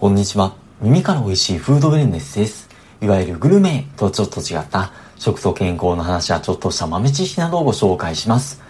こんにちは。耳から美味しいフードウェルネスです。いわゆるグルメとちょっと違った食と健康の話やちょっとした豆知識などをご紹介します。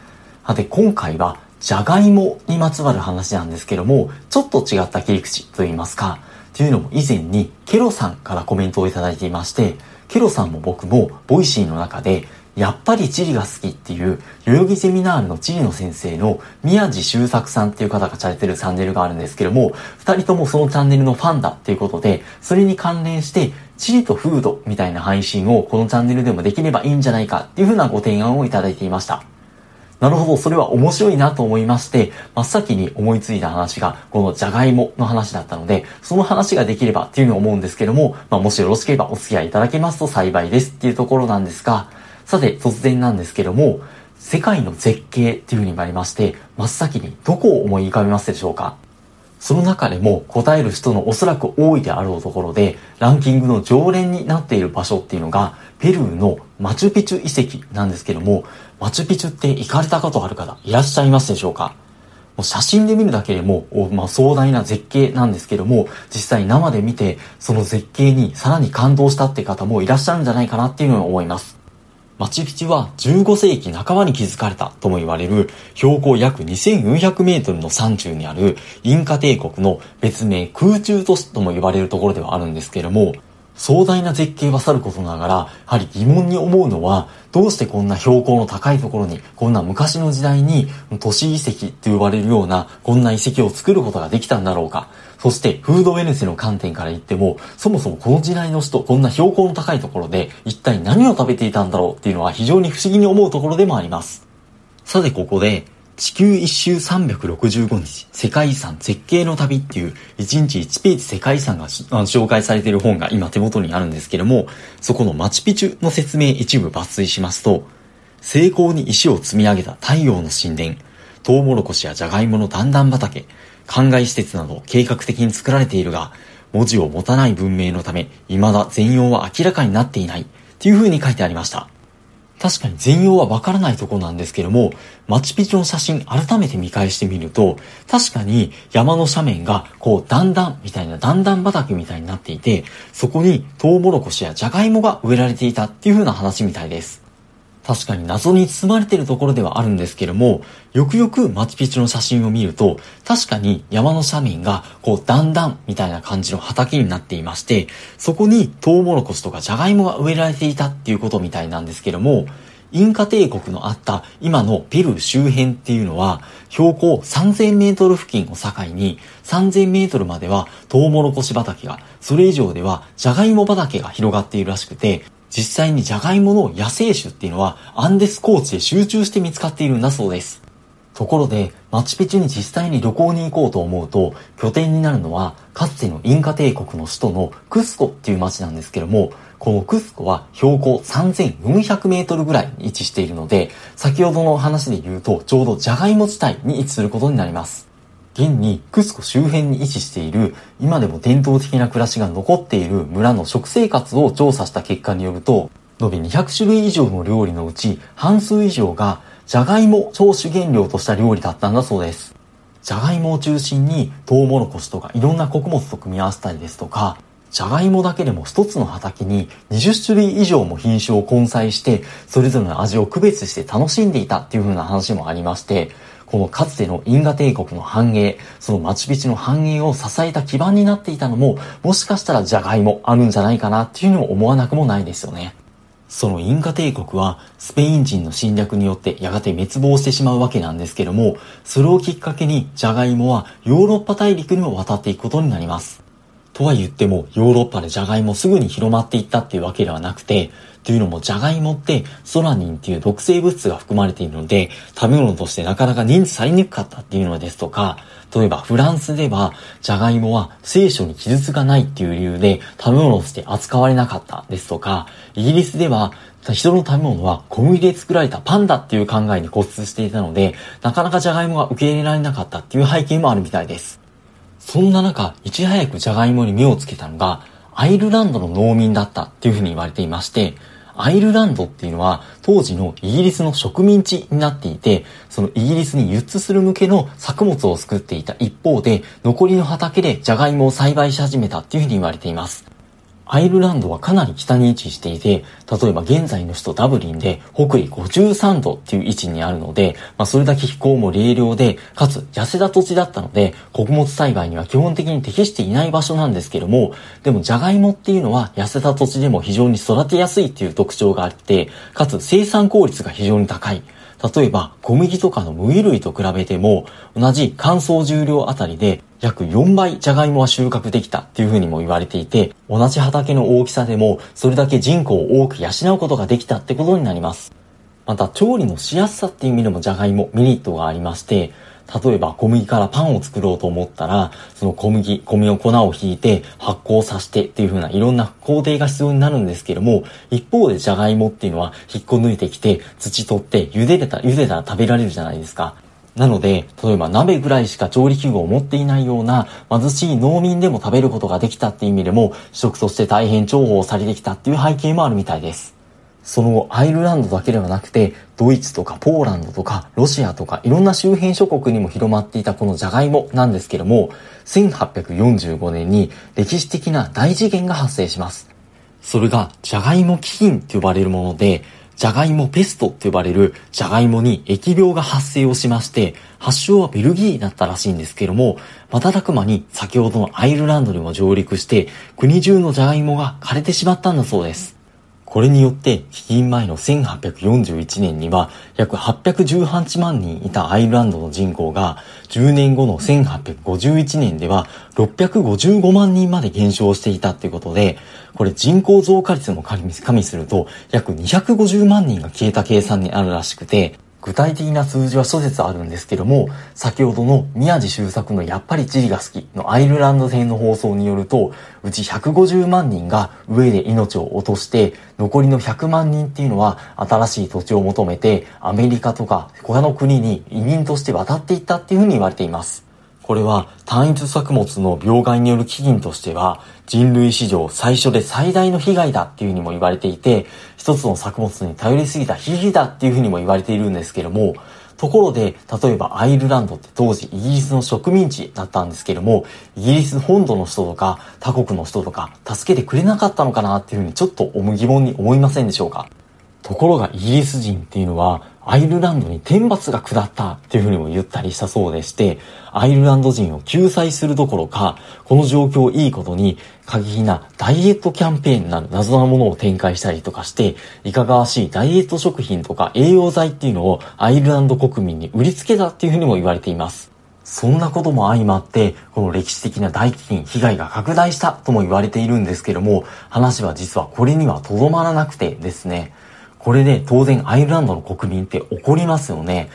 さて、今回はじゃがいもにまつわる話なんですけども、ちょっと違った切り口と言いますか、というのも以前にケロさんからコメントをいただいていまして、ケロさんも僕も Voicy の中でやっぱり地理が好きっていう、代々木ゼミナールの地理の先生の宮地修作さんっていう方がされてるチャンネルがあるんですけども、二人ともそのチャンネルのファンだっていうことで、それに関連して、地理とフードみたいな配信をこのチャンネルでもできればいいんじゃないかっていうふうなご提案をいただいていました。なるほど、それは面白いなと思いまして、真っ先に思いついた話が、このじゃがいもの話だったので、その話ができればっていうのを思うんですけども、まあ、もしよろしければお付き合いいただけますと幸いですっていうところなんですが、さて、突然なんですけども、世界の絶景っていう風にもありまして、真っ先にどこを思い浮かべますでしょうか？その中でも答える人のおそらく多いであろうところで、ランキングの常連になっている場所っていうのが、ペルーのマチュピチュ遺跡なんですけども、マチュピチュって行かれたことある方いらっしゃいますでしょうか？もう写真で見るだけでも、まあ、壮大な絶景なんですけども、実際生で見て、その絶景にさらに感動したって方もいらっしゃるんじゃないかなっていうのを思います。マチュピチュは15世紀半ばに築かれたとも言われる標高約2400メートルの山中にあるインカ帝国の別名空中都市とも言われるところではあるんですけれども、壮大な絶景はさることながら、やはり疑問に思うのは、どうしてこんな標高の高いところに、こんな昔の時代に都市遺跡って呼ばれるような、こんな遺跡を作ることができたんだろうか。そして、フードウェルネスの観点から言っても、そもそもこの時代の人、こんな標高の高いところで、一体何を食べていたんだろうっていうのは非常に不思議に思うところでもあります。さて、ここで、地球一周365日世界遺産絶景の旅っていう1日1ページ世界遺産が紹介されている本が今手元にあるんですけれども、そこのマチュピチュの説明一部抜粋しますと、成功に石を積み上げた太陽の神殿、トウモロコシやジャガイモの段々畑、灌漑施設など計画的に作られているが、文字を持たない文明のため、未だ全容は明らかになっていない、っていう風に書いてありました。確かに全容はわからないとこなんですけども、マチュピチュの写真改めて見返してみると、確かに山の斜面がこう段々みたいな段々畑みたいになっていて、そこにトウモロコシやジャガイモが植えられていたっていう風な話みたいです。確かに謎に包まれているところではあるんですけれども、よくよくマチュピチュの写真を見ると、確かに山の斜面がこう段々みたいな感じの畑になっていまして、そこにトウモロコシとかジャガイモが植えられていたっていうことみたいなんですけども、インカ帝国のあった今のペルー周辺っていうのは、標高3000メートル付近を境に、3000メートルまではトウモロコシ畑が、それ以上ではジャガイモ畑が広がっているらしくて、実際にジャガイモの野生種っていうのはアンデス高地で集中して見つかっているんだそうです。ところで、マチュピチュに実際に旅行に行こうと思うと、拠点になるのは、かつてのインカ帝国の首都のクスコっていう街なんですけども、このクスコは標高3400メートルぐらいに位置しているので、先ほどの話で言うと、ちょうどジャガイモ地帯に位置することになります。現にクスコ周辺に位置している今でも伝統的な暮らしが残っている村の食生活を調査した結果によると延べ200種類以上の料理のうち半数以上がジャガイモを主原料とした料理だったんだそうです。ジャガイモを中心にトウモロコシとかいろんな穀物と組み合わせたりですとかじゃがいもだけでも一つの畑に20種類以上も品種を混載して、それぞれの味を区別して楽しんでいたっていう風な話もありまして、このかつての因果帝国の繁栄、そのマチュピチュの繁栄を支えた基盤になっていたのも、もしかしたらじゃがいもあるんじゃないかなっていうのを思わなくもないですよね。そのインカ帝国はスペイン人の侵略によってやがて滅亡してしまうわけなんですけども、それをきっかけにジャガイモはヨーロッパ大陸にも渡っていくことになります。とは言っても、ヨーロッパでジャガイモすぐに広まっていったっていうわけではなくて、というのもジャガイモってソラニンっていう毒性物質が含まれているので、食べ物としてなかなか認知されにくかったっていうのですとか、例えばフランスではジャガイモは聖書に記述がないっていう理由で食べ物として扱われなかったですとか、イギリスでは人の食べ物は小麦で作られたパンダっていう考えに固執していたので、なかなかジャガイモが受け入れられなかったっていう背景もあるみたいです。そんな中、いち早くジャガイモに目をつけたのが、アイルランドの農民だったっていうふうに言われていまして、アイルランドっていうのは当時のイギリスの植民地になっていて、そのイギリスに輸出する向けの作物を作っていた一方で、残りの畑でジャガイモを栽培し始めたっていうふうに言われています。アイルランドはかなり北に位置していて、例えば現在の首都ダブリンで北緯53度っていう位置にあるので、まあそれだけ気候も冷涼で、かつ痩せた土地だったので、穀物栽培には基本的に適していない場所なんですけども、でもジャガイモっていうのは痩せた土地でも非常に育てやすいっていう特徴があって、かつ生産効率が非常に高い。例えば小麦とかの麦類と比べても同じ乾燥重量あたりで約4倍ジャガイモは収穫できたっていうふうにも言われていて、同じ畑の大きさでもそれだけ人口を多く養うことができたってことになります。また調理のしやすさっていう意味でもジャガイモメリットがありまして、例えば小麦からパンを作ろうと思ったら、その小麦、米の粉をひいて発酵させてっていう風ないろんな工程が必要になるんですけども、一方でジャガイモっていうのは引っこ抜いてきて土取って茹でた、茹でたら食べられるじゃないですか。なので、例えば鍋ぐらいしか調理器具を持っていないような貧しい農民でも食べることができたっていう意味でも、食として大変重宝されてきたっていう背景もあるみたいです。その後、アイルランドだけではなくて、ドイツとかポーランドとかロシアとかいろんな周辺諸国にも広まっていたこのジャガイモなんですけども、1845年に歴史的な大事件が発生します。それが、ジャガイモ飢饉と呼ばれるもので、ジャガイモペストと呼ばれるジャガイモに疫病が発生をしまして、発祥はベルギーだったらしいんですけども、瞬く間に先ほどのアイルランドにも上陸して、国中のジャガイモが枯れてしまったんだそうです。これによって飢饉前の1841年には約818万人いたアイルランドの人口が10年後の1851年では655万人まで減少していたということで、これ人口増加率も加味すると約250万人が消えた計算にあるらしくて、具体的な数字は諸説あるんですけども、先ほどの宮地周作のやっぱり地理が好きのアイルランド編の放送によると、うち150万人が上で命を落として、残りの100万人っていうのは新しい土地を求めてアメリカとか他の国に移民として渡っていったっていうふうに言われています。これは単一作物の病害による飢饉としては人類史上最初で最大の被害だっていうふうにも言われていて、一つの作物に頼りすぎた悲劇だっていうふうにも言われているんですけども、ところで、例えばアイルランドって当時イギリスの植民地だったんですけども、イギリス本土の人とか他国の人とか助けてくれなかったのかなっていうふうにちょっと疑問に思いませんでしょうか？ところがイギリス人っていうのはアイルランドに天罰が下ったっていうふうにも言ったりしたそうでして、アイルランド人を救済するどころか、この状況をいいことに過激なダイエットキャンペーンなる謎なものを展開したりとかして、いかがわしいダイエット食品とか栄養剤っていうのをアイルランド国民に売りつけたっていうふうにも言われています。そんなことも相まって、この歴史的な大飢饉、被害が拡大したとも言われているんですけども、話は実はこれにはとどまらなくてですね、これで当然アイルランドの国民って怒りますよね。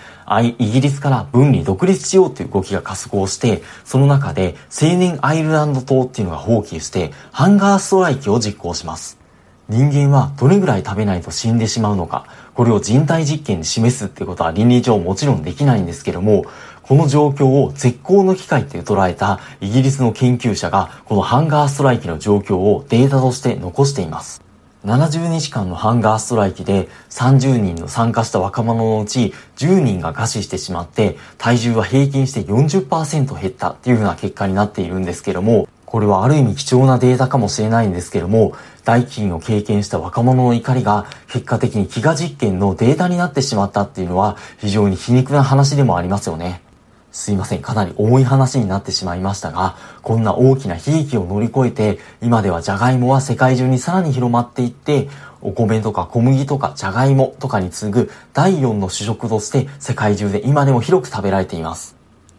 イギリスから分離独立しようという動きが加速をして、その中で青年アイルランド党っていうのが放棄して、ハンガーストライキを実行します。人間はどれぐらい食べないと死んでしまうのか、これを人体実験で示すっていうことは倫理上もちろんできないんですけども、この状況を絶好の機会って捉えたイギリスの研究者が、このハンガーストライキの状況をデータとして残しています。70日間のハンガーストライキで30人の参加した若者のうち10人が餓死してしまって体重は平均して40%減ったっていう風な結果になっているんですけどもこれはある意味貴重なデータかもしれないんですけども大金を経験した若者の怒りが結果的に飢餓実験のデータになってしまったっていうのは非常に皮肉な話でもありますよね。すいません、かなり重い話になってしまいましたが、こんな大きな悲劇を乗り越えて、今ではジャガイモは世界中にさらに広まっていって、お米とか小麦とかジャガイモとかに次ぐ第4の主食として世界中で今でも広く食べられています。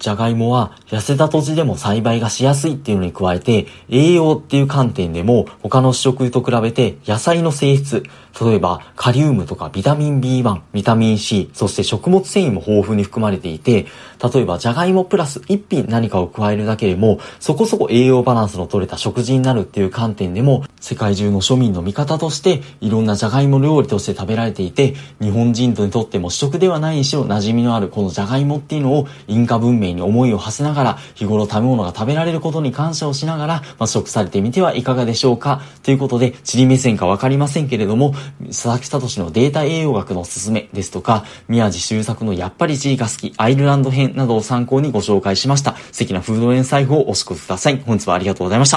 じゃがいもは痩せた土地でも栽培がしやすいっていうのに加えて、栄養っていう観点でも他の主食と比べて野菜の性質、例えばカリウムとかビタミン B1、ビタミン C、そして食物繊維も豊富に含まれていて、例えばじゃがいもプラス1品何かを加えるだけでも、そこそこ栄養バランスの取れた食事になるっていう観点でも、世界中の庶民の味方としていろんなじゃがいも料理として食べられていて、日本人にとっても主食ではないにしろ馴染みのあるこのじゃがいもっていうのをインカ文明に思いを馳せながら、日頃食べ物が食べられることに感謝をしながら、まあ、食されてみてはいかがでしょうか。ということで、地理目線かわかりませんけれども、佐々木聡のデータ栄養学のおすすめですとか、宮地修作のやっぱり地理が好き、アイルランド編などを参考にご紹介しました。素敵なフード連財布をお過ごしください。本日はありがとうございました。